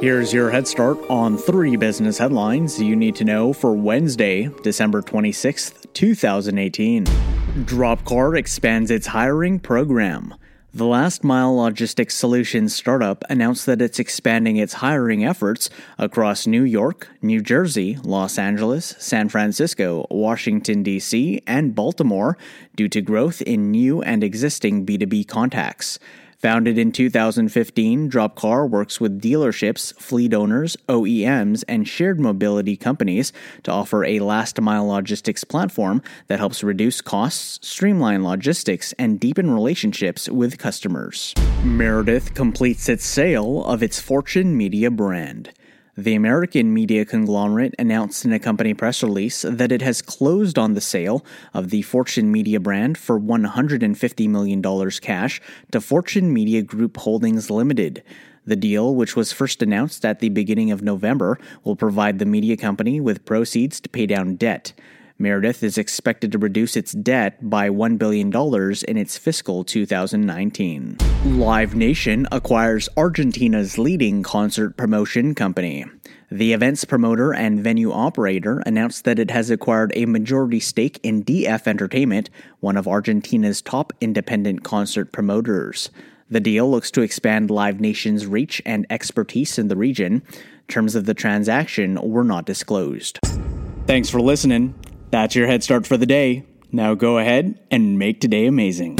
Here's your head start on three business headlines you need to know for Wednesday, December 26th, 2018. Dropcar expands its hiring program. The Last Mile Logistics Solutions startup announced that it's expanding its hiring efforts across New York, New Jersey, Los Angeles, San Francisco, Washington, D.C., and Baltimore due to growth in new and existing B2B contacts. Founded in 2015, Dropcar works with dealerships, fleet owners, OEMs, and shared mobility companies to offer a last mile logistics platform that helps reduce costs, streamline logistics, and deepen relationships with customers. Meredith completes its sale of its Fortune Media brand. The American media conglomerate announced in a company press release that it has closed on the sale of the Fortune Media brand for $150 million cash to Fortune Media Group Holdings Limited. The deal, which was first announced at the beginning of November, will provide the media company with proceeds to pay down debt. Meredith is expected to reduce its debt by $1 billion in its fiscal 2019. Live Nation acquires Argentina's leading concert promotion company. The events promoter and venue operator announced that it has acquired a majority stake in DF Entertainment, one of Argentina's top independent concert promoters. The deal looks to expand Live Nation's reach and expertise in the region. Terms of the transaction were not disclosed. Thanks for listening. That's your head start for the day. Now go ahead and make today amazing.